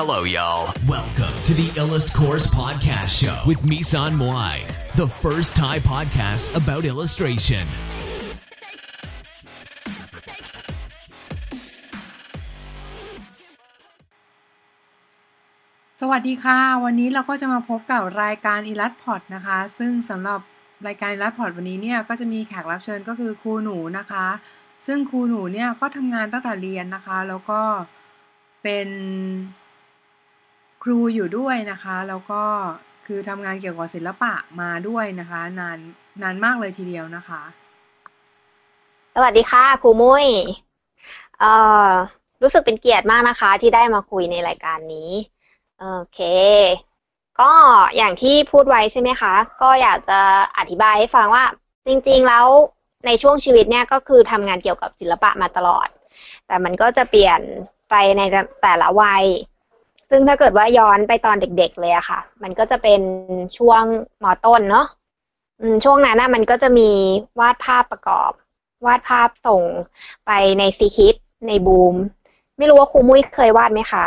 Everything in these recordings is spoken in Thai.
Hello, y'all. Welcome to the Illust Course Podcast Show with Misan Moai, the first Thai podcast about illustration. สวัสดีค่ะ วันนี้เราก็จะมาพบกับรายการอิลัสพอดนะคะ ซึ่งสำหรับรายการอิลัสพอดวันนี้เนี่ยก็จะมีแขกรับเชิญก็คือครูหนูนะคะ ซึ่งครูหนูเนี่ยก็ทำงานตั้งแต่เรียนนะคะ แล้วก็เป็น ครูอยู่ด้วยนะคะ แล้วก็คือทำงานเกี่ยวกับศิลปะมาด้วยนะคะ นานนานมากเลยทีเดียวนะคะ สวัสดีค่ะครูมุ้ยเอ่อรู้สึกเป็นเกียรติมากนะคะ ที่ได้มาคุยในรายการนี้ โอเค ก็อย่างที่พูดไว้ใช่ไหมคะ ก็อยากจะอธิบายให้ฟังว่า จริงๆแล้วในช่วงชีวิตเนี่ยก็คือทำงานเกี่ยวกับศิลปะมาตลอด แต่มันก็จะเปลี่ยนไปในแต่ละวัย ซึ่งถ้าเกิดว่าย้อนไปตอนเด็ก ๆ เลยอะค่ะ มันก็จะเป็นช่วงมอต้นเนาะช่วงนั้นนะมันก็จะมีวาดภาพประกอบ วาดภาพส่งไปในซีคิดในบูม ไม่รู้ว่าครูมุ้ยเคยวาดไหมคะ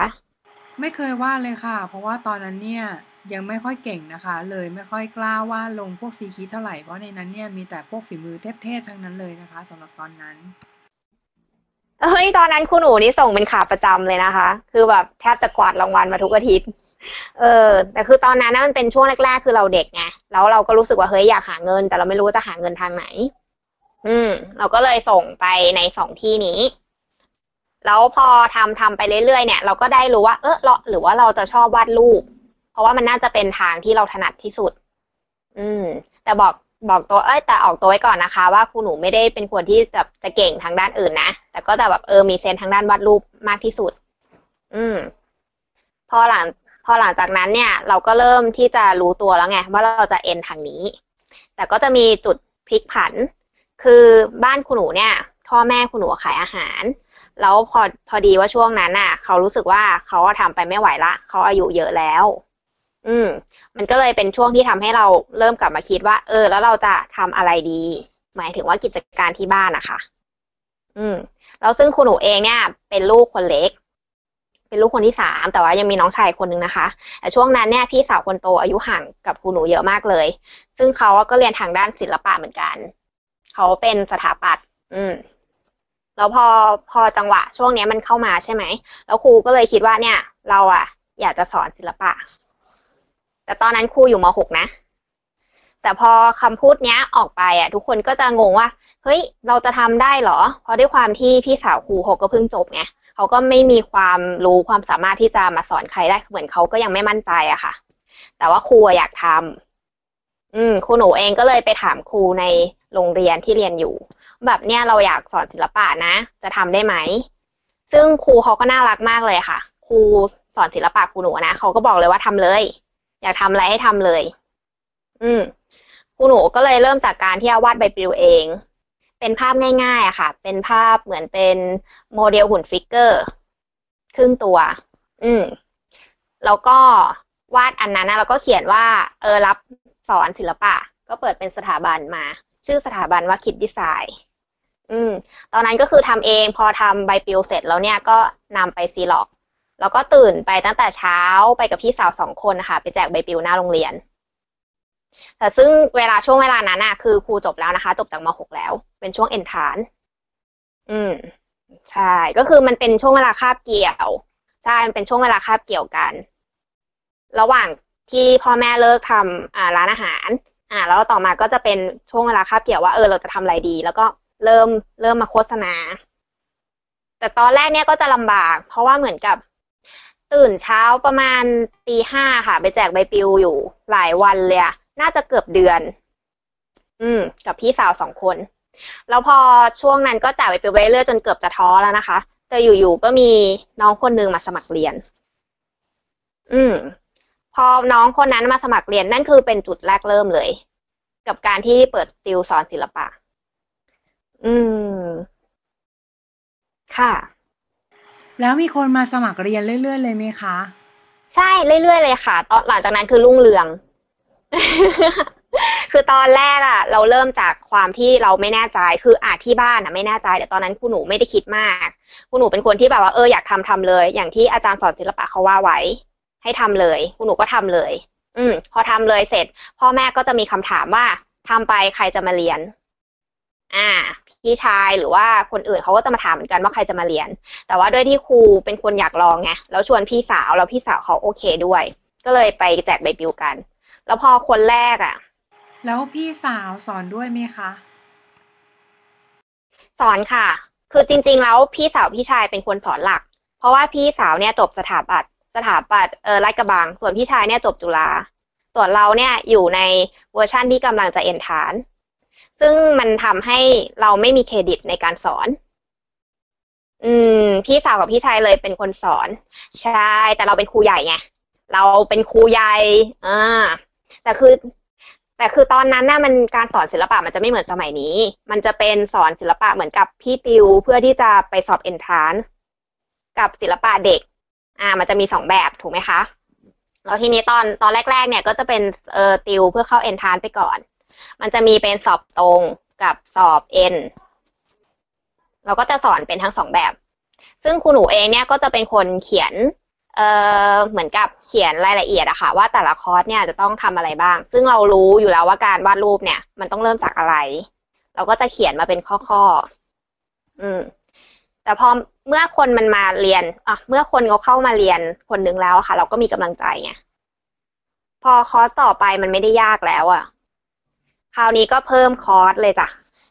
ไม่เคยวาดเลยค่ะ เพราะว่าตอนนั้นเนี่ยยังไม่ค่อยเก่งนะคะ เลยไม่ค่อยกล้าวาดลงพวกซีคิดเท่าไหร่เพราะในนั้นเนี่ยมีแต่พวกฝีมือเทพๆทั้งนั้นเลยนะคะสำหรับตอนนั้น เฮ้ยตอนนั้นครูหนูนี่ส่งเป็นขาประจำเลยนะคะ คือแบบแทบจะกวาดรางวัลมาทุกอาทิตย์ เออ แต่คือตอนนั้นนะมันเป็นช่วงแรก ๆ คือเราเด็กไงแล้วเราก็รู้สึกว่าเฮ้ยอยากหาเงิน แต่เราไม่รู้ว่าจะหาเงินทางไหน อืม เราก็เลยส่งไปในสองที่นี้ แล้วพอทำทำไปเรื่อยๆเนี่ย เราก็ได้รู้ว่า เออเราหรือว่าเราจะชอบวาดรูป เพราะว่ามันน่าจะเป็นทางที่เราถนัดที่สุด อืม แต่บอก บอกตัวเอ้ยแต่ออกตัวไว้ก่อนนะคะ ว่าครูหนูไม่ได้เป็นคนที่จะจะเก่งทางด้านอื่นนะแต่ก็จะแบบเออมีเซนทางด้านวาดรูปมากที่สุด อืม พอหลังพอหลังจากนั้นเนี่ย เราก็เริ่มที่จะรู้ตัวแล้วไงว่าเราจะเอ็นทางนี้ แต่ก็จะมีจุดพลิกผัน คือบ้านคุณหนูเนี่ยพ่อแม่คุณหนูขายอาหาร แล้วพอพอดีว่าช่วงนั้นน่ะ เขารู้สึกว่าเขาทำไปไม่ไหวละเขาอายุเยอะแล้ว อืม มันก็เลยเป็นช่วงที่ทำให้เราเริ่มกลับมาคิดว่า เออ แล้วเราจะทำอะไรดี หมายถึงว่ากิจการที่บ้านนะคะอืม แล้วซึ่งคุณหนูเองเนี่ย เป็นลูกคนเล็ก เป็นลูกคนที่สามแต่ว่ายังมีน้องชายคนนึงนะคะแต่ช่วงนั้นเนี่ยพี่สาวคนโตอายุห่างกับคุณหนูเยอะมากเลย ซึ่งเขาก็เรียนทางด้านศิลปะเหมือนกัน เขาเป็นสถาปัตย์อืมแล้วพอพอจังหวะช่วงนี้มันเข้ามาใช่ไหม แล้วครูก็เลยคิดว่าเนี่ย เราอะอยากจะสอนศิลปะ แต่ตอนนั้นครูอยู่มหกนะ แต่พอคำพูดเนี้ยออกไปอะ ทุกคนก็จะงงว่า เฮ้ย เราจะทำได้เหรอ เพราะด้วยความที่พี่สาวครูเขาก็เพิ่งจบไงเขาก็ไม่มีความรู้ความสามารถที่จะมาสอนใครได้เหมือนเขาก็ยังไม่มั่นใจอะค่ะ แต่ว่าครูอยากทำอืมครูหนูเองก็เลยไปถามครูในโรงเรียนที่เรียนอยู่ แบบเนี้ยเราอยากสอนศิลปะนะ จะทำได้ไหมซึ่งครูเขาก็น่ารักมากเลยค่ะ ครูสอนศิลปะครูหนูนะเขาก็บอกเลยว่าทำเลย อยากทำอะไรให้ทำเลย อืมครูหนูก็เลยเริ่มจากการที่วาดใบปลิวเอง เป็นภาพง่ายๆอะค่ะ เป็นภาพเหมือนเป็นโมเดลหุ่น figure ครึ่งตัว อืมแล้วก็วาดอันนั้นนะแล้วก็เขียนว่า เออรับสอนศิลปะ ก็เปิดเป็นสถาบันมา ชื่อสถาบันว่าคิดดีไซน์อืม ตอนนั้นก็คือทำเองพอทำใบปลิวเสร็จแล้วเนี่ยก็นำไปซีล็อก แล้วก็ตื่นไปตั้งแต่เช้าไปกับพี่สาวสองคนนะคะไปแจกใบปลิวหน้าโรงเรียน แต่ซึ่งเวลาช่วงเวลานั้นน่ะ คือครูจบแล้วนะคะ จบจากม .6 แล้ว เป็นช่วงเอ็นทาน อืมใช่ก็คือมันเป็นช่วงเวลาคาบเกี่ยวใช่มันเป็นช่วงเวลาคาบเกี่ยวกัน ระหว่างที่พ่อแม่เลิกทำอ่าร้านอาหาร อ่า แล้วต่อมาก็จะเป็นช่วงเวลาคาบเกี่ยวว่าเออเราจะทำอะไรดี แล้วก็เริ่มเริ่มมาโฆษณา แต่ตอนแรกเนี่ยก็จะลำบาก เพราะว่าเหมือนกับ ตื่นเช้าประมาณตีห้าค่ะ ไปแจกใบปลิวอยู่หลายวันเลยอะน่าจะเกือบเดือน อืม กับพี่สาวสองคน แล้วพอช่วงนั้นก็จ่ายใบปลิวไปเรื่อยจนเกือบจะท้อแล้วนะคะ จะอยู่ๆก็มีน้องคนนึงมาสมัครเรียน อืม พอน้องคนนั้นมาสมัครเรียนนั่นคือเป็นจุดแรกเริ่มเลย กับการที่เปิดติวสอนศิลปะ อืม ค่ะ แล้วมีคนมาสมัครเรียนเรื่อยๆเลยไหมคะ ใช่เรื่อยๆเลยค่ะ ตอนหลังจากนั้นคือรุ่งเรือง คือตอนแรกอะเราเริ่มจากความที่เราไม่แน่ใจคืออาที่บ้านอะไม่แน่ใจแต่ตอนนั้นครูหนูไม่ได้คิดมากคุณหนูเป็นคนที่แบบว่าเอออยากทำทำเลย อย่างที่อาจารย์สอนศิลปะเขาว่าไว้ ให้ทำเลยคุณหนูก็ทำเลย อืม พอทำเลยเสร็จ พ่อแม่ก็จะมีคำถามว่าทำไปใครจะมาเรียน อ่า พี่ชายหรือว่าคนอื่นเขาก็จะมาถามเหมือนกันว่าใครจะมาเรียน แต่ว่าด้วยที่ครูเป็นคนอยากลองไงแล้วชวนพี่สาวแล้วพี่สาวเขาโอเคด้วย ก็เลยไปแจกใบปลิวกัน แล้วพอคนแรกอะ แล้วพี่สาวสอนด้วยไหมคะ สอนค่ะ คือจริง ๆ แล้วพี่สาวพี่ชายเป็นคนสอนหลัก เพราะว่าพี่สาวเนี่ยจบสถาปัตย์สถาปัตย์เออลาดกระบัง ส่วนพี่ชายเนี่ยจบจุฬาส่วนเราเนี่ยอยู่ในเวอร์ชั่นที่กำลังจะเอนทรานซ์ ซึ่งมันทำให้เราไม่มีเครดิตในการสอน อืม พี่สาวกับพี่ชายเลยเป็นคนสอน ใช่ แต่เราเป็นครูใหญ่ไง เราเป็นครูใหญ่อ่าแต่คือ แต่คือตอนนั้นน่ะมันการสอนศิลปะมันจะไม่เหมือนสมัยนี้ มันจะเป็นสอนศิลปะเหมือนกับพี่ติวเพื่อที่จะไปสอบเอนทรานกับศิลปะเด็ก อ่า มันจะมีสองแบบถูกไหมคะแล้วทีนี้ตอนตอนแรก ๆ เนี่ยก็จะเป็นเอ่อติวเพื่อเข้าเอนทรานไปก่อน มันจะมีเป็นสอบตรงกับสอบเอ็นเราก็จะสอนเป็นทั้งสองแบบ ซึ่งครูหนูเองเนี่ยก็จะเป็นคนเขียนเอ่อเหมือนกับเขียนรายละเอียดอะค่ะ ว่าแต่ละคอร์สเนี่ยจะต้องทำอะไรบ้าง ซึ่งเรารู้อยู่แล้วว่าการวาดรูปเนี่ย มันต้องเริ่มจากอะไร เราก็จะเขียนมาเป็นข้อๆอืม แต่พอเมื่อคนมันมาเรียนอะเมื่อคนเขาเข้ามาเรียนคนหนึ่งแล้วค่ะ เราก็มีกำลังใจไงพอคอร์สต่อไปมันไม่ได้ยากแล้วอะ คราวนี้ก็เพิ่มคอร์สเลยจ้ะ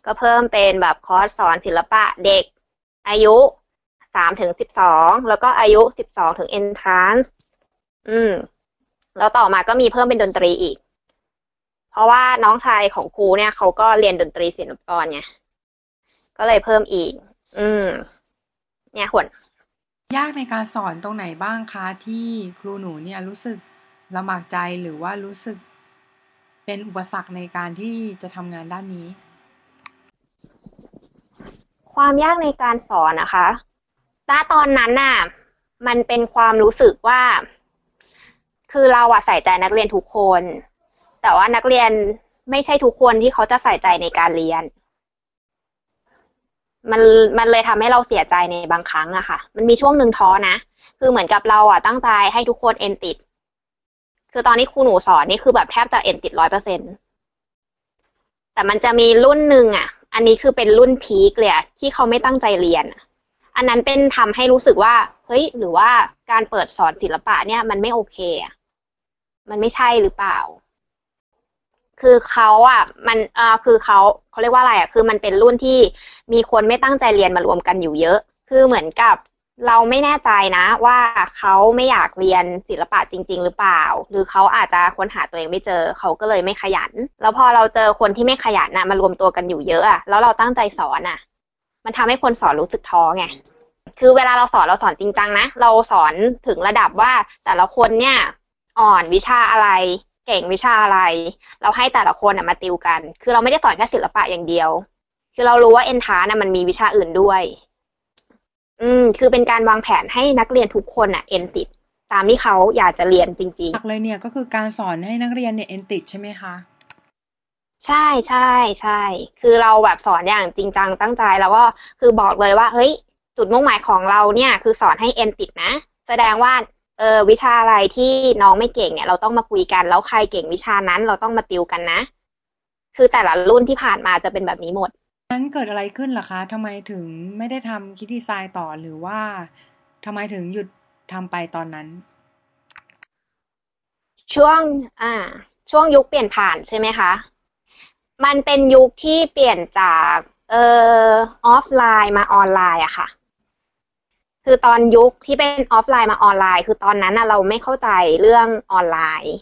ก็เพิ่มเป็นแบบคอร์สสอนศิลปะเด็ก อายุสามถึงสิบสองแล้วก็อายุสิบสองถึง entrance อืม แล้วต่อมาก็มีเพิ่มเป็นดนตรีอีก เพราะว่าน้องชายของครูเนี่ยเขาก็เรียนดนตรีศิลปกรไงก็เลยเพิ่มอีก อืม เนี่ยหวนยากในการสอนตรงไหนบ้างคะที่ครูหนูเนี่ยรู้สึกลำบากใจหรือว่ารู้สึก เป็นอุปสรรคในการที่จะทำงานด้านนี้ ความยากในการสอนนะคะณตอนนั้นน่ะ มันเป็นความรู้สึกว่า คือเราอะใส่ใจนักเรียนทุกคน แต่ว่านักเรียนไม่ใช่ทุกคนที่เขาจะใส่ใจในการเรียน มันมันเลยทำให้เราเสียใจในบางครั้งอะค่ะ มันมีช่วงหนึ่งท้อนะ คือเหมือนกับเราอะตั้งใจให้ทุกคนเอ็นติด คือตอนนี้ครูหนูสอนนี่คือแบบแทบจะเอ็นติดร้อยเปอร์เซ็นแต่มันจะมีรุ่นหนึ่งอะ อันนี้คือเป็นรุ่นพีคเลยที่เขาไม่ตั้งใจเรียน อันนั้นเป็นทำให้รู้สึกว่า เฮ้ย หรือว่าการเปิดสอนศิลปะเนี่ย มันไม่โอเคอะมันไม่ใช่หรือเปล่า คือเขาอะ มันเอ่อคือเขาเขาเรียกว่าอะไรอะ คือมันเป็นรุ่นที่มีคนไม่ตั้งใจเรียนมารวมกันอยู่เยอะ คือเหมือนกับ เราไม่แน่ใจนะว่าเขาไม่อยากเรียนศิลปะจริง ๆ หรือเปล่า หรือเขาอาจจะค้นหาตัวเองไม่เจอเขาก็เลยไม่ขยัน แล้วพอเราเจอคนที่ไม่ขยันน่ะมารวมตัวกันอยู่เยอะอะแล้วเราตั้งใจสอนอะมันทำให้คนสอนรู้สึกท้อไงคือเวลาเราสอนเราสอนจริงจังนะเราสอนถึงระดับว่าแต่ละคนเนี่ยอ่อนวิชาอะไร เก่งวิชาอะไร เราให้แต่ละคนมาติวกัน คือเราไม่ได้สอนแค่ศิลปะอย่างเดียว คือเรารู้ว่าเอ็นทาน่ะมันมีวิชาอื่นด้วย อืมคือเป็นการวางแผนให้นักเรียนทุกคนอะเอ็นติดตามที่เขาอยากจะเรียนจริงหลักเลยเนี่ยก็คือการสอนให้นักเรียนเนี่ยเอ็นติดใช่ไหมคะ ๆ ใช่ใช่ใช่ คือเราแบบสอนอย่างจริงจังตั้งใจแล้วก็คือบอกเลยว่า เฮ้ย จุดมุ่งหมายของเราเนี่ย คือสอนให้เอ็นติดนะ แสดงว่าเออวิชาอะไรที่น้องไม่เก่งเนี่ย เราต้องมาคุยกันแล้วใครเก่งวิชานั้น เราต้องมาติวกันนะ คือแต่ละรุ่นที่ผ่านมาจะเป็นแบบนี้หมด นั้นเกิดอะไรขึ้นล่ะคะ ทำไมถึงไม่ได้ทำคิดดีไซน์ต่อ หรือว่าทำไมถึงหยุดทำไปตอนนั้น ช่วง อ่า ช่วงยุคเปลี่ยนผ่านใช่ไหมคะ มันเป็นยุคที่เปลี่ยนจากเอ่อออฟไลน์มาออนไลน์อะค่ะ คือตอนยุคที่เป็นออฟไลน์มาออนไลน์ คือตอนนั้นนะเราไม่เข้าใจเรื่องออนไลน์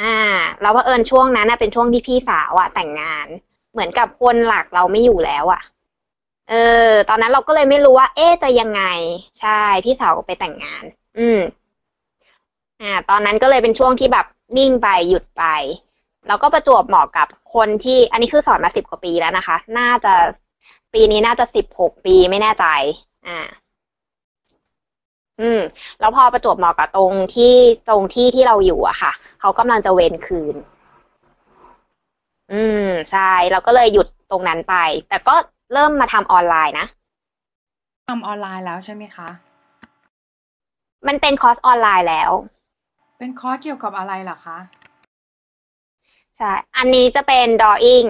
อ่าแล้วว่าเอิญช่วงนั้นนะเป็นช่วงที่พี่สาวอะแต่งงาน เหมือนกับคนหลักเราไม่อยู่แล้วอะเออ ตอนนั้นเราก็เลยไม่รู้ว่า เอ๊จะยังไง ใช่ พี่สาวก็ไปแต่งงาน อืม อ่า ตอนนั้นก็เลยเป็นช่วงที่แบบนิ่งไปหยุดไป แล้วก็ประจวบเหมาะกับคนที่ อันนี้คือสอนมาสิบกว่าปีแล้วนะคะ น่าจะปีนี้น่าจะสิบหกปีไม่แน่ใจ อ่า อืม แล้วพอประจวบเหมาะกับตรงที่ตรงที่ที่เราอยู่อะค่ะ เขากำลังจะเวนคืน อืมใช่เราก็เลยหยุดตรงนั้นไป แต่ก็เริ่มมาทำออนไลน์นะทำออนไลน์แล้วใช่ไหมคะ มันเป็นคอร์สออนไลน์แล้ว เป็นคอร์สเกี่ยวกับอะไรเหรอคะใช่อันนี้จะเป็น drawing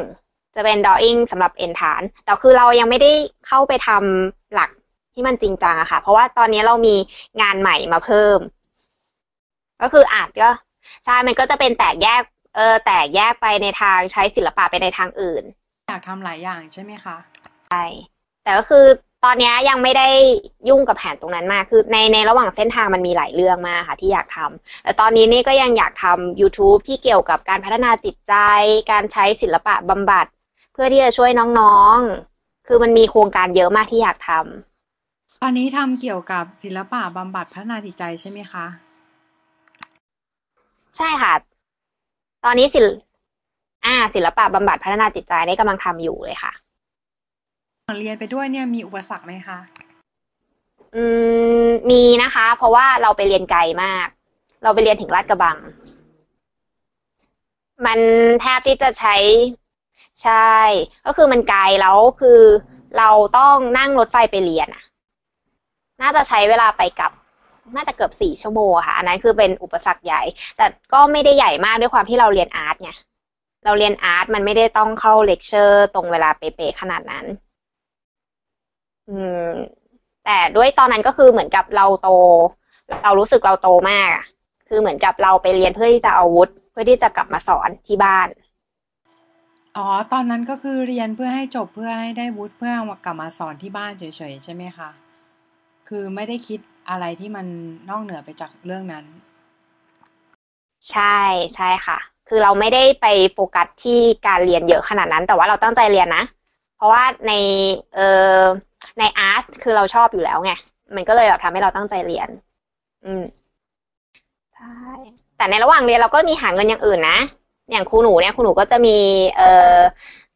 จะเป็น drawing สำหรับเอนฐาน แต่คือเรายังไม่ได้เข้าไปทำหลักที่มันจริงจังอะค่ะ เพราะว่าตอนนี้เรามีงานใหม่มาเพิ่ม ก็คืออาจก็ใช่ มันก็จะเป็นแตกแยก เออแตกแยกไปในทางใช้ศิลปะไปในทางอื่น อยากทำหลายอย่างใช่ไหมคะแต่ก็คือตอนนี้ยังไม่ได้ยุ่งกับแผนตรงนั้นมากคือในในระหว่างเส้นทางมันมีหลายเรื่องมากค่ะที่อยากทำแต่ตอนนี้นี่ก็ยังอยากทำ YouTube ที่เกี่ยวกับการพัฒนาจิตใจ การใช้ศิลปะบำบัด เพื่อที่จะช่วยน้องๆ คือมันมีโครงการเยอะมากที่อยากทำตอนนี้ทำเกี่ยวกับศิลปะบำบัดพัฒนาจิตใจใช่ไหมคะ ใช่ค่ะ ตอนนี้ศิลอ่าศิลปะบำบัดพัฒนาจิตใจนี่กำลังทำอยู่เลยค่ะเรียนไปด้วยเนี่ยมีอุปสรรคไหมคะ อืมมีนะคะ เพราะว่าเราไปเรียนไกลมาก เราไปเรียนถึงลาดกระบัง มันแทบที่จะใช้ใช่ ก็คือมันไกลแล้วคือเราต้องนั่งรถไฟไปเรียนอะน่าจะใช้เวลาไปกลับ น่าจะเกือบสี่ชั่วโมงค่ะ อันนั้นคือเป็นอุปสรรคใหญ่ แต่ก็ไม่ได้ใหญ่มากด้วยความที่เราเรียน art ไง เราเรียน art มันไม่ได้ต้องเข้าเลคเชอร์ตรงเวลาเป๊ะๆขนาดนั้น อืม แต่ด้วยตอนนั้นก็คือเหมือนกับเราโต เรารู้สึกเราโตมาก คือเหมือนกับเราไปเรียนเพื่อที่จะเอาวุธ เพื่อที่จะกลับมาสอนที่บ้าน อ๋อ ตอนนั้นก็คือเรียนเพื่อให้จบเพื่อให้ได้วุฒิเพื่อมากลับมาสอนที่บ้านเฉยๆใช่ไหมคะ คือไม่ได้คิด อะไรที่มันนอกเหนือไปจากเรื่องนั้น ใช่ใช่ค่ะ คือเราไม่ได้ไปโฟกัสที่การเรียนเยอะขนาดนั้น แต่ว่าเราตั้งใจเรียนนะ เพราะว่าในเออในอาร์ตคือเราชอบอยู่แล้วไงมันก็เลยแบบทำให้เราตั้งใจเรียน อืมใช่แต่ในระหว่างเรียนเราก็มีหาเงินอย่างอื่นนะ อย่างครูหนูเนี่ยครูหนูก็จะมี เอ่อ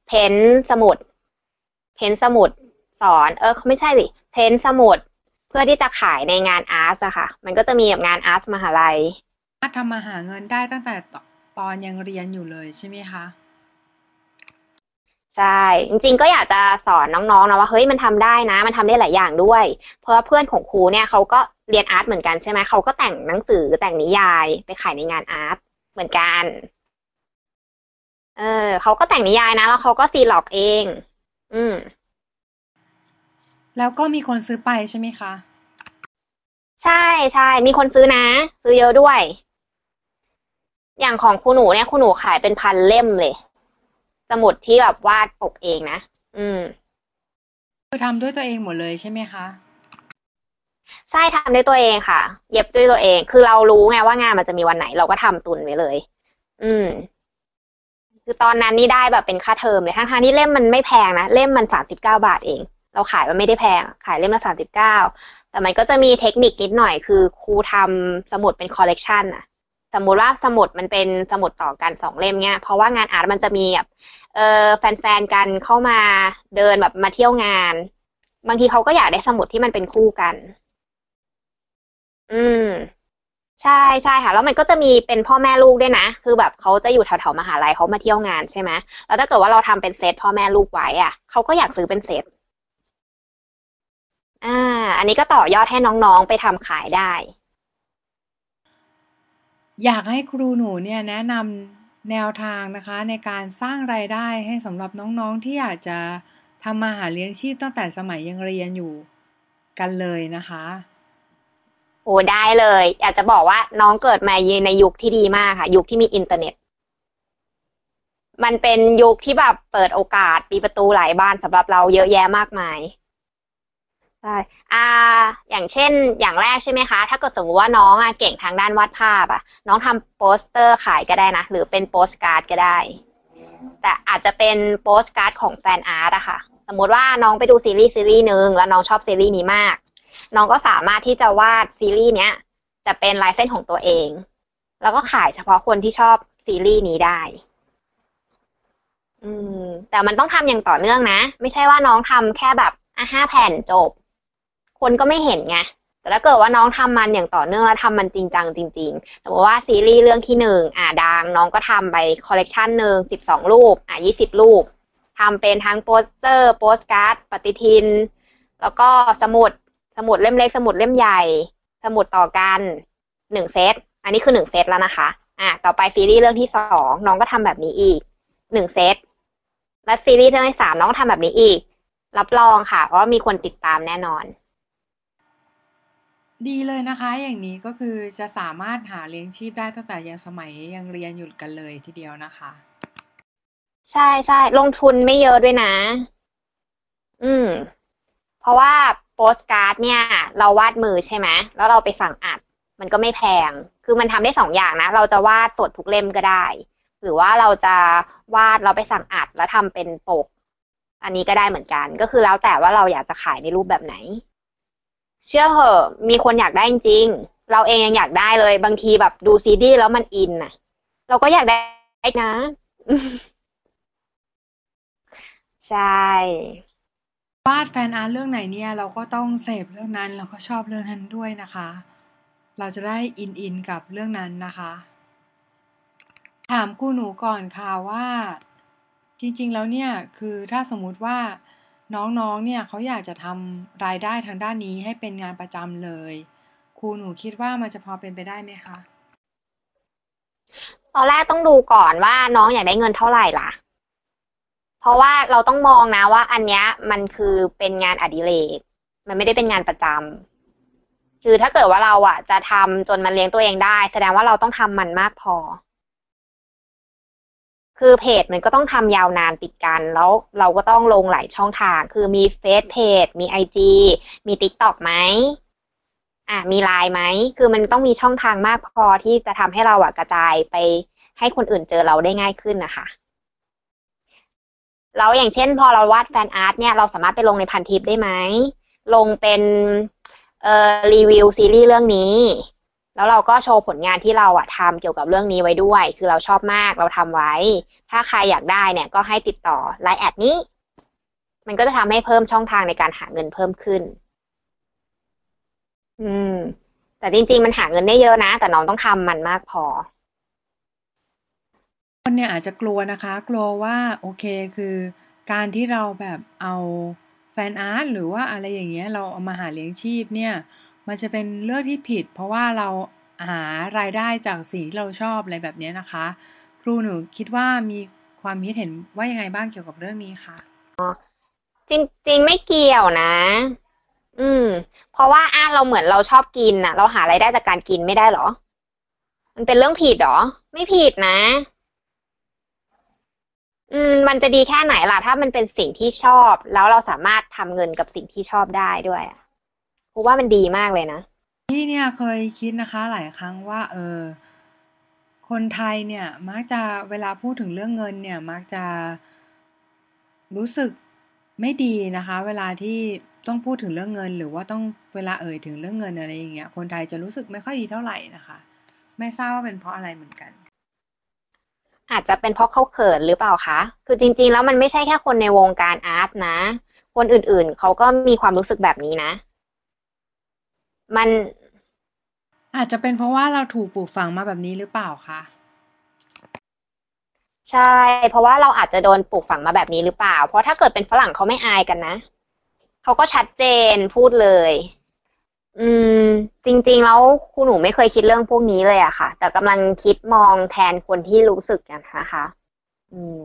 เพนสมุด เพนสมุดสอน เออไม่ใช่สิเพนสมุด เพื่อที่จะขายในงานอาร์ตอะค่ะ มันก็จะมีแบบงานอาร์ตมหาลัยทำมาหาเงินได้ตั้งแต่ตอนยังเรียนอยู่เลยใช่ไหมคะใช่จริงๆก็อยากจะสอนน้องๆนะว่าเฮ้ยมันทำได้นะ มันทำได้หลายอย่างด้วย เพราะว่าเพื่อนของครูเนี่ยเขาก็เรียนอาร์ตเหมือนกันใช่ไหมเขาก็แต่งหนังสือแต่งนิยายไปขายในงานอาร์ตเหมือนกัน เออเขาก็แต่งนิยายนะ แล้วเขาก็ซีล็อกเอง อืม แล้วก็มีคนซื้อไปใช่ไหมคะ ใช่ใช่ มีคนซื้อนะ ซื้อเยอะด้วย อย่างของครูหนูเนี่ยครูหนูขายเป็นพันเล่มเลย สมุดที่แบบวาดปกเองนะ อืม คือทำด้วยตัวเองหมดเลยใช่ไหมคะ ใช่ทำด้วยตัวเองค่ะ เย็บด้วยตัวเอง คือเรารู้ไงว่างานมันจะมีวันไหน เราก็ทำตุนไว้เลย อืมคือตอนนั้นนี่ได้แบบเป็นค่าเทอมเลยทั้งๆที่เล่มมันไม่แพงนะ เล่มมันสามสิบเก้าบาทเอง เราขายมันไม่ได้แพง ขายเล่มละสามสิบเก้าแต่มันก็จะมีเทคนิคนิดหน่อย คือครูทำสมุดเป็นคอลเลกชันอะสมมุติว่าสมุดมันเป็นสมุดต่อกันสองเล่มเนี้ยเพราะว่างานอาร์ตมันจะมีแบบเออแฟนๆกันเข้ามาเดินแบบมาเที่ยวงาน บางทีเขาก็อยากได้สมุดที่มันเป็นคู่กัน อืม ใช่ใช่ค่ะ แล้วมันก็จะมีเป็นพ่อแม่ลูกด้วยนะ คือแบบเขาจะอยู่แถวๆมหาลัยเขามาเที่ยวงานใช่ไหมแล้วถ้าเกิดว่าเราทำเป็นเซตพ่อแม่ลูกไว้อะเขาก็อยากซื้อเป็นเซต อ่า อันนี้ก็ต่อยอดให้น้องๆไปทำขายได้ อยากให้ครูหนูเนี่ยแนะนำแนวทางนะคะ ในการสร้างรายได้ให้สำหรับน้องๆที่อยากจะทำมาหาเลี้ยงชีพตั้งแต่สมัยยังเรียนอยู่กันเลยนะคะ โอ้ได้เลย อยากจะบอกว่าน้องเกิดมาในยุคที่ดีมากค่ะ ยุคที่มีอินเทอร์เน็ต มันเป็นยุคที่แบบเปิดโอกาสมีประตูหลายบานสำหรับเราเยอะแยะมากมาย ใช่อ่าอย่างเช่น อย่างแรกใช่ไหมคะ ถ้าเกิดสมมติว่าน้องอะเก่งทางด้านวาดภาพอะ น้องทำโปสเตอร์ขายก็ได้นะ หรือเป็นโปสการ์ดก็ได้ แต่อาจจะเป็นโปสการ์ดของ fan art อะค่ะ สมมติว่าน้องไปดูซีรีส์ซีรีส์หนึ่งแล้วน้องชอบซีรีส์นี้มาก น้องก็สามารถที่จะวาดซีรีส์เนี้ยจะเป็นลายเส้นของตัวเอง แล้วก็ขายเฉพาะคนที่ชอบซีรีส์นี้ได้ อืม แต่มันต้องทำอย่างต่อเนื่องนะ ไม่ใช่ว่าน้องทำแค่แบบอะห้าแผ่นจบ คนก็ไม่เห็นไงแต่ถ้าเกิดว่าน้องทำมันอย่างต่อเนื่องแล้วทำมันจริงจังจริงๆสมมติว่าซีรีส์เรื่องที่หนึ่งอ่าดังน้องก็ทำไปคอลเลกชันหนึ่งสิบสองรูป อะยี่สิบรูปทำเป็นทั้งโปสเตอร์ โปสการ์ด ปฏิทิน แล้วก็สมุด สมุดเล่มเล็ก สมุดเล่มใหญ่ สมุดต่อกันหนึ่งเซต อันนี้คือหนึ่งเซตแล้วนะคะ อะต่อไปซีรีส์เรื่องที่สองน้องก็ทำแบบนี้อีกหนึ่งเซต และซีรีส์เรื่องที่สามน้องก็ทำแบบนี้อีก รับรองค่ะเพราะว่ามีคนติดตามแน่นอน ดีเลยนะคะ อย่างนี้ก็คือจะสามารถหาเลี้ยงชีพได้ตั้งแต่ยังสมัยยังเรียนอยู่กันเลยทีเดียวนะคะ ใช่ใช่ลงทุนไม่เยอะด้วยนะ อืม เพราะว่าโปสการ์ดเนี่ย เราวาดมือใช่ไหมแล้วเราไปสั่งอัด มันก็ไม่แพง คือมันทำได้สองอย่างนะ เราจะวาดสดทุกเล่มก็ได้ หรือว่าเราจะวาดเราไปสั่งอัดแล้วทำเป็นปก อันนี้ก็ได้เหมือนกัน ก็คือแล้วแต่ว่าเราอยากจะขายในรูปแบบไหน เชื่อเหอะมีคนอยากได้จริงเราเองยังอยากได้เลย บางทีแบบดูซีรีส์แล้วมันอินน่ะ เราก็อยากได้นะใช่วาดแฟนอาร์ตเรื่องไหนเนี่ย เราก็ต้องเสพเรื่องนั้นแล้วก็ชอบเรื่องนั้นด้วยนะคะ เราจะได้อินอินกับเรื่องนั้นนะคะ ถามครูหนูก่อนค่ะว่า จริง ๆ แล้วเนี่ย คือถ้าสมมุติว่า น้องๆ เนี่ยเขาอยากจะทำรายได้ทางด้านนี้ให้เป็นงานประจำเลย ครูหนูคิดว่ามันจะพอเป็นไปได้ไหมคะ ตอนแรกต้องดูก่อนว่าน้องอยากได้เงินเท่าไหร่ล่ะ เพราะว่าเราต้องมองนะว่า อันเนี้ยมันคือเป็นงานอดิเรก มันไม่ได้เป็นงานประจำคือถ้าเกิดว่าเราอะ จะทำจนมันเลี้ยงตัวเองได้ แสดงว่าเราต้องทำมันมากพอ คือเพจมันก็ต้องทำยาวนานติดกัน แล้วเราก็ต้องลงหลายช่องทาง คือมีเฟซเพมีไอจีมีติ๊กต็อกไหมอะมีไลน์ไหม คือมันต้องมีช่องทางมากพอที่จะทำให้เราอะกระจายไปให้คนอื่นเจอเราได้ง่ายขึ้นนะคะแล้วอย่างเช่น พอเราวาด fan art เนี่ยเราสามารถไปลงในพันทิปได้ไหม ลงเป็นเอ่อรีวิวซีรีส์เรื่องนี้ แล้วเราก็โชว์ผลงานที่เราอะทำเกี่ยวกับเรื่องนี้ไว้ด้วย คือเราชอบมากเราทำไว้ ถ้าใครอยากได้เนี่ยก็ให้ติดต่อไลน์แอดนี้ มันก็จะทำให้เพิ่มช่องทางในการหาเงินเพิ่มขึ้น อืม แต่จริง ๆ มันหาเงินได้เยอะนะ แต่น้องต้องทำมันมากพอ คนเนี่ยอาจจะกลัวนะคะ กลัวว่าโอเคคือ การที่เราแบบเอาแฟนอาร์ตหรือว่าอะไรอย่างเงี้ย เราเอามาหาเลี้ยงชีพเนี่ย มันจะเป็นเรื่องที่ผิด เพราะว่าเราหารายได้จากสิ่งที่เราชอบอะไรแบบนี้นะคะ ครูหนูคิดว่ามีความคิดเห็นว่ายังไงบ้างเกี่ยวกับเรื่องนี้คะจริงๆไม่เกี่ยวนะ อืม เพราะว่าอะเราเหมือนเราชอบกินน่ะเราหารายได้จากการกินไม่ได้เหรอ มันเป็นเรื่องผิดเหรอ ไม่ผิดนะ อืม มันจะดีแค่ไหนล่ะ ถ้ามันเป็นสิ่งที่ชอบ แล้วเราสามารถทำเงินกับสิ่งที่ชอบได้ด้วยอะ ราะว่ามันดีมากเลยนะพี่เนี่ยเคยคิดนะคะหลายครั้งว่า เออ คนไทยเนี่ยมักจะเวลาพูดถึงเรื่องเงินเนี่ยมักจะรู้สึกไม่ดีนะคะ เวลาที่ต้องพูดถึงเรื่องเงิน หรือว่าต้องเวลาเอ่ยถึงเรื่องเงินอะไรอย่างเงี้ยคนไทยจะรู้สึกไม่ค่อยดีเท่าไหร่นะคะ ไม่ทราบว่าเป็นเพราะอะไรเหมือนกัน อาจจะเป็นเพราะเขาเขินหรือเปล่าคะคือจริง ๆ แล้วมันไม่ใช่แค่คนในวงการอาร์ตนะ คนอื่นๆเขาก็มีความรู้สึกแบบนี้นะ มันอาจจะเป็นเพราะว่าเราถูกปลูกฝังมาแบบนี้หรือเปล่าคะ ใช่ เพราะว่าเราอาจจะโดนปลูกฝังมาแบบนี้หรือเปล่า เพราะถ้าเกิดเป็นฝรั่งเขาไม่อายกันนะ เขาก็ชัดเจนพูดเลย อืม จริง ๆ แล้วครูหนูไม่เคยคิดเรื่องพวกนี้เลยอะค่ะ แต่กำลังคิดมองแทนคนที่รู้สึกกันนะคะ อืม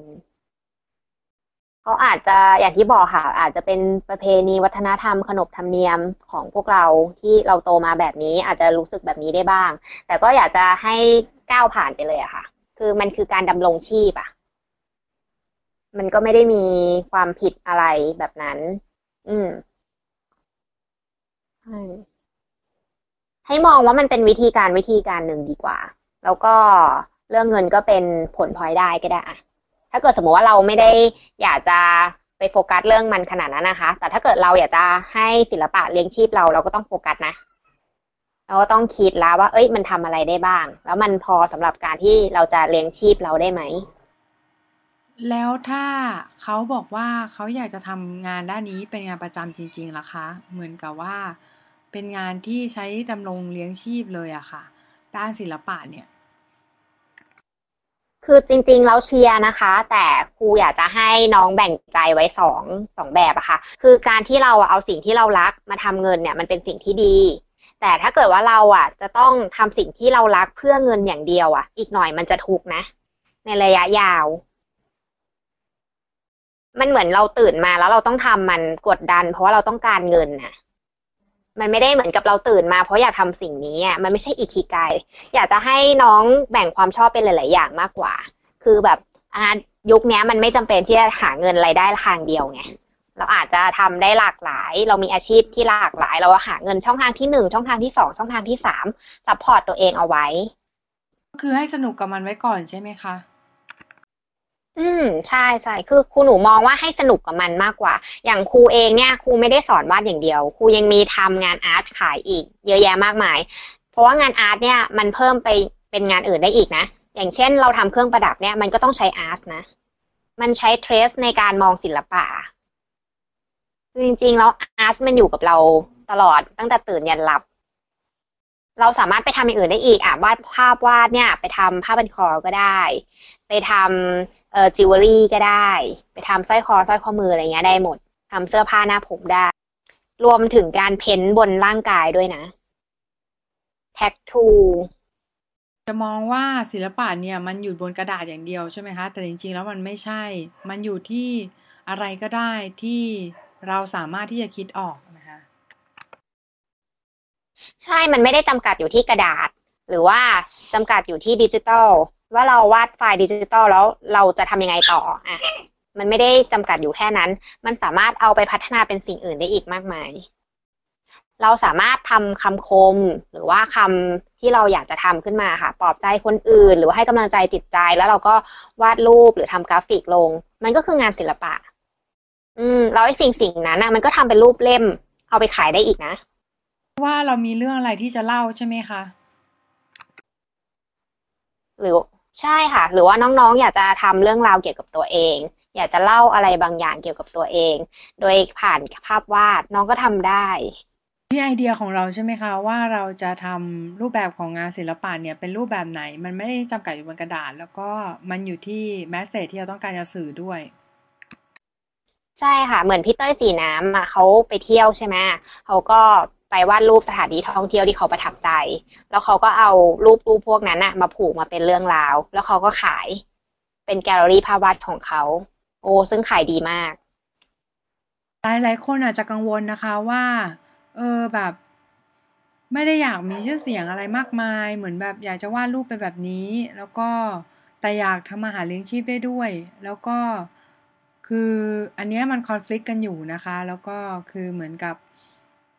เขาอาจจะอย่างที่บอกค่ะ อาจจะเป็นประเพณีวัฒนธรรมขนบธรรมเนียมของพวกเราที่เราโตมาแบบนี้อาจจะรู้สึกแบบนี้ได้บ้าง แต่ก็อยากจะให้ก้าวผ่านไปเลยอะค่ะ คือมันคือการดำรงชีพอะมันก็ไม่ได้มีความผิดอะไรแบบนั้น อืมใช่ให้มองว่ามันเป็นวิธีการวิธีการหนึ่งดีกว่า แล้วก็เรื่องเงินก็เป็นผลพลอยได้ก็ได้อะ ถ้าเกิดสมมติว่าเราไม่ได้อยากจะไปโฟกัสเรื่องมันขนาดนั้นนะคะ แต่ถ้าเกิดเราอยากจะให้ศิลปะเลี้ยงชีพเราเราก็ต้องโฟกัสนะ เราก็ต้องคิดแล้วว่า เอ้ย มันทำอะไรได้บ้าง แล้วมันพอสำหรับการที่เราจะเลี้ยงชีพเราได้ไหม แล้วถ้าเขาบอกว่าเขาอยากจะทำงานด้านนี้เป็นงานประจำจริงๆล่ะคะ เหมือนกับว่า เป็นงานที่ใช้ดำรงเลี้ยงชีพเลยอะค่ะ ด้านศิลปะเนี่ย คือจริงๆเราเชียร์นะคะ แต่ครูอยากจะให้น้องแบ่งใจไว้สองสองแบบอะค่ะ คือการที่เราเอาสิ่งที่เรารักมาทำเงินเนี่ยมันเป็นสิ่งที่ดี แต่ถ้าเกิดว่าเราอะจะต้องทำสิ่งที่เรารักเพื่อเงินอย่างเดียวอะอีกหน่อยมันจะทุกนะ ในระยะยาว มันเหมือนเราตื่นมาแล้วเราต้องทำมันกดดัน เพราะว่าเราต้องการเงินน่ะ มันไม่ได้เหมือนกับเราตื่นมาเพราะอยากทำสิ่งนี้อะมันไม่ใช่ ikigai อยากจะให้น้องแบ่งความชอบเป็นหลาย ๆ อย่างมากกว่า คือแบบอ่ายุคนี้มันไม่จำเป็นที่จะหาเงินรายได้ทางเดียวไงเราอาจจะทำได้หลากหลาย เรามีอาชีพที่หลากหลาย เราหาเงินช่องทางที่หนึ่งช่องทางที่สองช่องทางที่สาม support ตัวเองเอาไว้ก็คือให้สนุกกับมันไว้ก่อนใช่ไหมคะ อืมใช่ใช่คือครูหนูมองว่าให้สนุกกับมันมากกว่า อย่างครูเองเนี่ยครูไม่ได้สอนวาดอย่างเดียว ครูยังมีทำงานอาร์ตขายอีก เยอะแยะมากมาย เพราะว่างานอาร์ตเนี่ยมันเพิ่มไปเป็นงานอื่นได้อีกนะ อย่างเช่นเราทำเครื่องประดับเนี่ยมันก็ต้องใช้อาร์ตนะ มันใช้เทรสในการมองศิลปะ จริงๆแล้วอาร์ตมันอยู่กับเราตลอดตั้งแต่ตื่นยันหลับ เราสามารถไปทำอย่างอื่นได้อีกอะวาดภาพวาดเนี่ย ไปทำผ้าบันคอก็ได้ ไปทำเอ่อจิวเวลรี่ก็ได้ ไปทำสร้อยคอสร้อยข้อมืออะไรเงี้ยได้หมดทำเสื้อผ้าหน้าผมได้ รวมถึงการ paint บนร่างกายด้วยนะแท็กทูจะมองว่าศิลปะเนี่ยมันอยู่บนกระดาษอย่างเดียวใช่ไหมคะ แต่จริงๆแล้วมันไม่ใช่ มันอยู่ที่อะไรก็ได้ที่เราสามารถที่จะคิดออกนะคะ ใช่ มันไม่ได้จำกัดอยู่ที่กระดาษ หรือว่าจำกัดอยู่ที่ดิจิตอล ว่าเราวาดไฟล์ดิจิตอลแล้วเราจะทำยังไงต่ออะมันไม่ได้จำกัดอยู่แค่นั้น มันสามารถเอาไปพัฒนาเป็นสิ่งอื่นได้อีกมากมาย เราสามารถทำคำคมหรือว่าคำที่เราอยากจะทำขึ้นมาค่ะ ปลอบใจคนอื่น หรือว่าให้กำลังใจจิตใจ แล้วเราก็วาดรูปหรือทำกราฟิกลง มันก็คืองานศิลปะ อืมแล้วไอ้สิ่งสิ่งนั้นนะมันก็ทำเป็นรูปเล่ม เอาไปขายได้อีกนะ ว่าเรามีเรื่องอะไรที่จะเล่าใช่ไหมคะ หรือ ใช่ค่ะ หรือว่าน้องๆ อยากจะทำเรื่องราวเกี่ยวกับตัวเอง อยากจะเล่าอะไรบางอย่างเกี่ยวกับตัวเอง โดยผ่านภาพวาดน้องก็ทำได้ที่ไอเดียของเราใช่ไหมคะ ว่าเราจะทำรูปแบบของงานศิลปะเนี่ยเป็นรูปแบบไหน มันไม่ได้จำกัดอยู่บนกระดาษ แล้วก็มันอยู่ที่แมสเซจที่เราต้องการจะสื่อด้วยใช่ค่ะ เหมือนพี่เต้ยสีน้ำอะเขาไปเที่ยวใช่ไหมเขาก็ ไปวาดรูปสถานที่ท่องเที่ยวที่เขาประทับใจ แล้วเขาก็เอารูปรูปพวกนั้นน่ะมาผูกมาเป็นเรื่องราว แล้วเขาก็ขาย เป็นแกลเลอรี่ภาพวาดของเขา โอ้ซึ่งขายดีมาก หลายหลายคนอาจจะกังวลนะคะว่า เออแบบ ไม่ได้อยากมีชื่อเสียงอะไรมากมาย เหมือนแบบอยากจะวาดรูปเป็นแบบนี้ แล้วก็แต่อยากทำอาหาเลี้ยงชีพได้ด้วย แล้วก็คืออันเนี้ยมันคอนฟ lict กันอยู่นะคะ แล้วก็คือเหมือนกับ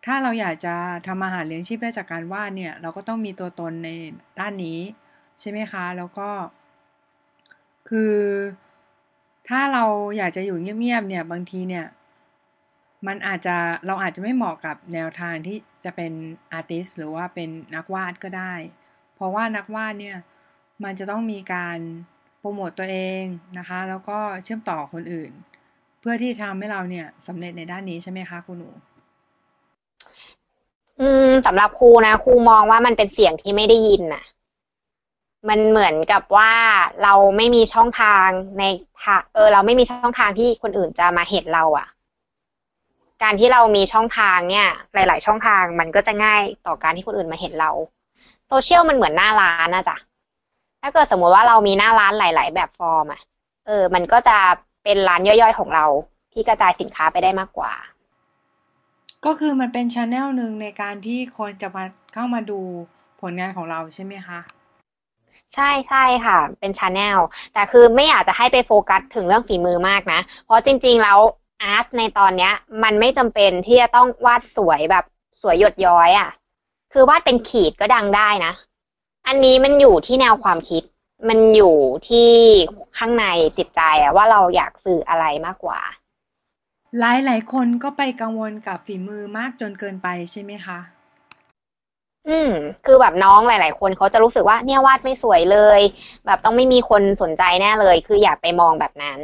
ถ้าเราอยากจะทำอาหารเลี้ยงชีพได้จากการวาดเนี่ย เราก็ต้องมีตัวตนในด้านนี้ ใช่ไหมคะ แล้วก็ คือถ้าเราอยากจะอยู่เงียบๆเนี่ย บางทีเนี่ย มันอาจจะเราอาจจะไม่เหมาะกับแนวทางที่จะเป็นอาร์ติสหรือว่าเป็นนักวาดก็ได้ เพราะว่านักวาดเนี่ย มันจะต้องมีการโปรโมตตัวเองนะคะ แล้วก็เชื่อมต่อคนอื่น เพื่อที่ทำให้เราเนี่ยสำเร็จในด้านนี้ใช่ไหมคะคุณหนู อืมสำหรับครูนะครูมองว่ามันเป็นเสียงที่ไม่ได้ยินน่ะ มันเหมือนกับว่าเราไม่มีช่องทางในทางเออ เราไม่มีช่องทางที่คนอื่นจะมาเห็นเราอะ่ะ การที่เรามีช่องทางเนี่ย หลาย ๆ ช่องทางมันก็จะง่ายต่อการที่คนอื่นมาเห็นเราโซเชียลมันเหมือนหน้าร้านนะจ๊ะถ้าเกิดสมมุติว่าเรามีหน้าร้านหลาย ๆ แบบฟอร์มอะค่ะ เออ มันก็จะเป็นร้านย่อยๆของเราที่กระจายสินค้าไปได้มากกว่า ก็คือมันเป็นช anel หนึ่งในการที่คนจะมาเข้ามาดูผลงานของเราใช่ไหมคะ ใช่ใช่ค่ะ เป็น channel แต่คือไม่อยากจะให้ไปโฟกัสถึงเรื่องฝีมือมากนะ เพราะจริง ๆ แล้วอาร์ตในตอนเนี้ย มันไม่จำเป็นที่จะต้องวาดสวยแบบสวยหยดย้อยอะ่ะ คือวาดเป็นขีดก็ดังได้นะ อันนี้มันอยู่ที่แนวความคิด มันอยู่ที่ข้างในจิตใจอะว่าเราอยากสื่ออะไรมากกว่า หลายหลายๆคนก็ไปกังวลกับฝีมือมากจนเกินไปใช่ไหมคะ อืม คือแบบน้องหลาย ๆ คนเขาจะรู้สึกว่าเนี่ยวาดไม่สวยเลย แบบต้องไม่มีคนสนใจแน่เลย คืออย่าไปมองแบบนั้น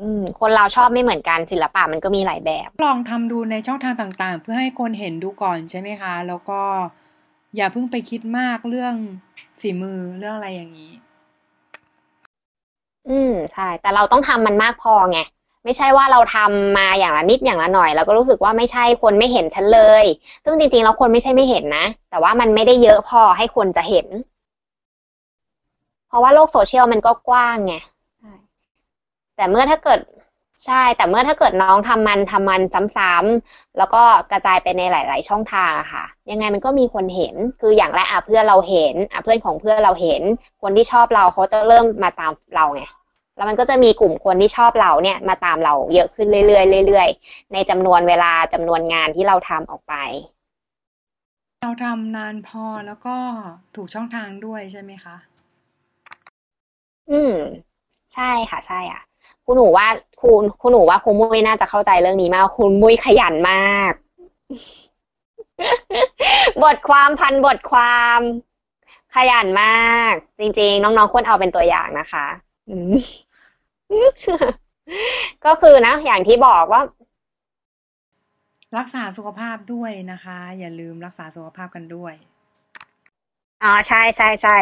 อืม คนเราชอบไม่เหมือนกันศิลปะมันก็มีหลายแบบ ลองทำดูในช่องทางต่าง ๆ เพื่อให้คนเห็นดูก่อนใช่ไหมคะ แล้วก็อย่าเพิ่งไปคิดมากเรื่องฝีมือเรื่องอะไรอย่างนี้ อืม ใช่ แต่เราต้องทำมันมากพอไง ไม่ใช่ว่าเราทำมาอย่างละนิดอย่างละหน่อย แล้วก็รู้สึกว่าไม่ใช่คนไม่เห็นฉันเลย ซึ่งจริงๆแล้วคนไม่ใช่ไม่เห็นนะ แต่ว่ามันไม่ได้เยอะพอให้คนจะเห็น เพราะว่าโลกโซเชียลมันก็กว้างไงแต่เมื่อถ้าเกิดใช่ แต่เมื่อถ้าเกิดน้องทำมันทำมันซ้ำๆแล้วก็กระจายไปในหลาย ๆ ช่องทางค่ะ ยังไงมันก็มีคนเห็น คืออย่างแรกอะเพื่อนเราเห็นอะเพื่อนของเพื่อนเราเห็น คนที่ชอบเราเขาจะเริ่มมาตามเราไง แล้วมันก็จะมีกลุ่มคนที่ชอบเราเนี่ยมาตามเราเยอะขึ้นเรื่อยๆเรื่อยๆ ในจำนวนเวลาจำนวนงานที่เราทำออกไป เราทำนานพอแล้วก็ถูกช่องทางด้วยใช่ไหมคะ อืม ใช่ค่ะใช่อะคุณหนูว่าคุณคุณหนูว่าคุณมุ้ยน่าจะเข้าใจเรื่องนี้มาก คุณมุ้ยขยันมาก บทความพันบทความ ขยันมาก จริง ๆ น้องๆควรเอาเป็นตัวอย่างนะคะ ก็คือนะ อย่างที่บอกว่า รักษาสุขภาพด้วยนะคะ อย่าลืมรักษาสุขภาพกันด้วยอ๋อใช่ใช่ใช่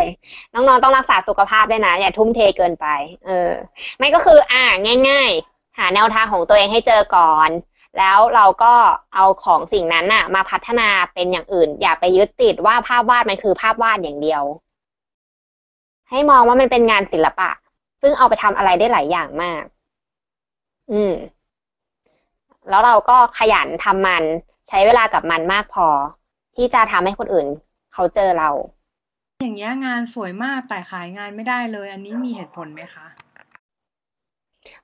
น้องๆต้องรักษาสุขภาพด้วยนะ อย่าทุ่มเทเกินไป เออ ไม่ก็คือ อ่าง่าย ๆ หาแนวทางของตัวเองให้เจอก่อน แล้วเราก็เอาของสิ่งนั้นน่ะ มาพัฒนาเป็นอย่างอื่น อย่าไปยึดติดว่าภาพวาดมันคือภาพวาดอย่างเดียว ให้มองว่ามันเป็นงานศิลปะ ซึ่งเอาไปทำอะไรได้หลายอย่างมาก อืม แล้วเราก็ขยันทำมัน ใช้เวลากับมันมากพอ ที่จะทำให้คนอื่น เขาเจอเรา อย่างเงี้ยงานสวยมากแต่ขายงานไม่ได้เลย อันนี้มีเหตุผลไหมคะ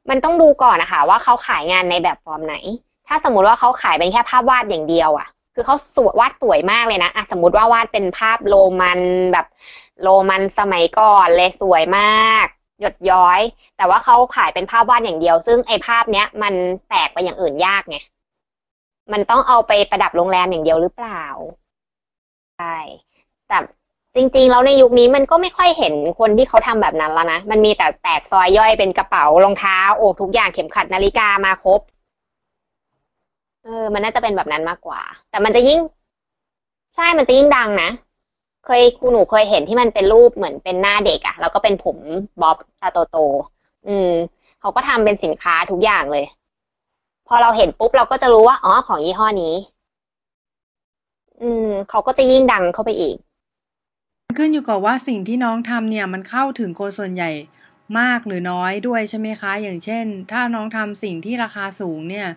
มันต้องดูก่อนนะคะ ว่าเขาขายงานในแบบฟอร์มไหน ถ้าสมมติว่าเขาขายเป็นแค่ภาพวาดอย่างเดียวอะ่ะคือเขาสวยวาดสวยมากเลยนะอะสมมติว่าวาดเป็นภาพโรมันแบบโรมันสมัยก่อนเลยสวยมาก หยดย้อย แต่ว่าเขาขายเป็นภาพวาดอย่างเดียว ซึ่งไอ้ภาพเนี้ยมันแตกไปอย่างอื่นยากไงมันต้องเอาไปประดับโรงแรมอย่างเดียวหรือเปล่าใช่แต่จริงๆแล้วในยุคนี้มันก็ไม่ค่อยเห็นคนที่เขาทำแบบนั้นแล้วนะ มันมีแต่แตกซอยย่อยเป็นกระเป๋ารองเท้าโอ้ทุกอย่างเข็มขัดนาฬิกามาครบ เออ มันน่าจะเป็นแบบนั้นมากกว่า แต่มันจะยิ่ง ใช่มันจะยิ่งดังนะ เคยครูหนูเคยเห็นที่มันเป็นรูปเหมือนเป็นหน้าเด็กอะแล้วก็เป็นผมบ๊อบตาโตโตอืมเขาก็ทำเป็นสินค้าทุกอย่างเลย พอเราเห็นปุ๊บเราก็จะรู้ว่า อ๋อ ของยี่ห้อนี้ อืม เขาก็จะยิ่งดังเข้าไปอีก ขึ้นอยู่กับว่าสิ่งที่น้องทำเนี่ย มันเข้าถึงคนส่วนใหญ่มากหรือน้อยด้วยใช่ไหมคะ อย่างเช่น ถ้าน้องทำสิ่งที่ราคาสูงเนี่ย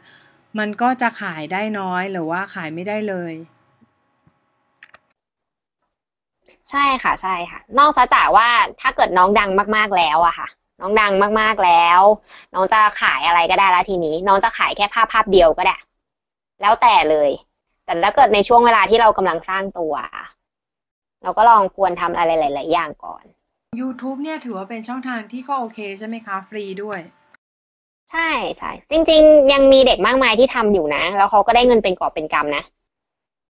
มันก็จะขายได้น้อยหรือว่าขายไม่ได้เลย ใช่ค่ะใช่ค่ะ นอกจากว่าถ้าเกิดน้องดังมากๆแล้วอะค่ะ น้องดังมากๆแล้ว น้องจะขายอะไรก็ได้แล้วทีนี้ น้องจะขายแค่ภาพภาพเดียวก็ได้ แล้วแต่เลย แต่ถ้าเกิดในช่วงเวลาที่เรากำลังสร้างตัว เราก็ลองควรทำอะไรหลาย ๆ อย่างก่อน YouTube เนี่ยถือว่าเป็นช่องทางที่ก็โอเคใช่ไหมคะ ฟรีด้วย ใช่ใช่จริง ๆ ยังมีเด็กมากมายที่ทำอยู่นะ แล้วเขาก็ได้เงินเป็นกอบเป็นกำนะ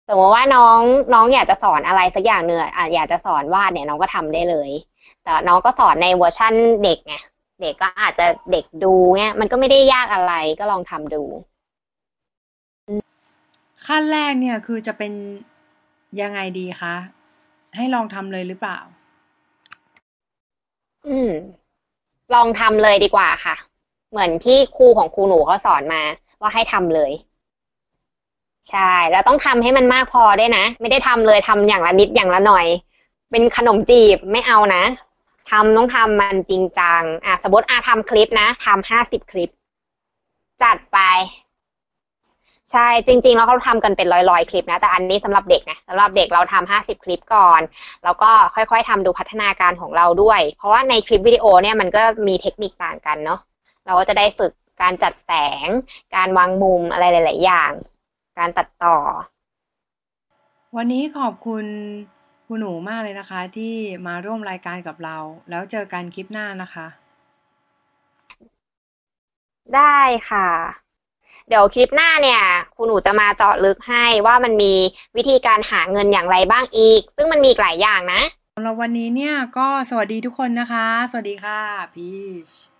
สมมติว่าน้องน้องอยากจะสอนอะไรสักอย่างเนื้ออะอยากจะสอนวาดเนี่ยน้องก็ทำได้เลย แต่น้องก็สอนในเวอร์ชั่นเด็กไงเด็กก็อาจจะเด็กดูเนี่ยมันก็ไม่ได้ยากอะไรก็ลองทำดู ขั้นแรกเนี่ยคือจะเป็นยังไงดีคะ ให้ลองทำเลยหรือเปล่า อืม ลองทำเลยดีกว่าค่ะ เหมือนที่ครูของครูหนูเขาสอนมา ว่าให้ทำเลย ใช่ แล้วต้องทำให้มันมากพอได้นะ ไม่ได้ทำเลยทำอย่างละนิดอย่างละหน่อย เป็นขนมจีบไม่เอานะทำต้องทำมันจริงจังอะสมมติอาทำคลิปนะทำห้าสิบคลิป จัดไป ใช่จริง ๆ แล้วเขาทำกันเป็นร้อยๆคลิปนะ แต่อันนี้สำหรับเด็กนะสำหรับเด็กเราทำห้าสิบคลิปก่อน แล้วก็ค่อยๆทำดูพัฒนาการของเราด้วย เพราะว่าในคลิปวิดีโอเนี่ยมันก็มีเทคนิคต่างกันเนาะเราก็จะได้ฝึกการจัดแสง การวางมุมอะไรหลาย ๆ อย่าง การตัดต่อ วันนี้ขอบคุณคุณหนูมากเลยนะคะ ที่มาร่วมรายการกับเรา แล้วเจอกันคลิปหน้านะคะ ได้ค่ะ เดี๋ยวคลิปหน้าเนี่ยคุณหนูจะมาเจาะลึกให้ว่ามันมีวิธีการหาเงินอย่างไรบ้างอีก ซึ่งมันมีหลายอย่างนะสำหรับวันนี้เนี่ยก็สวัสดีทุกคนนะคะ สวัสดีค่ะพีช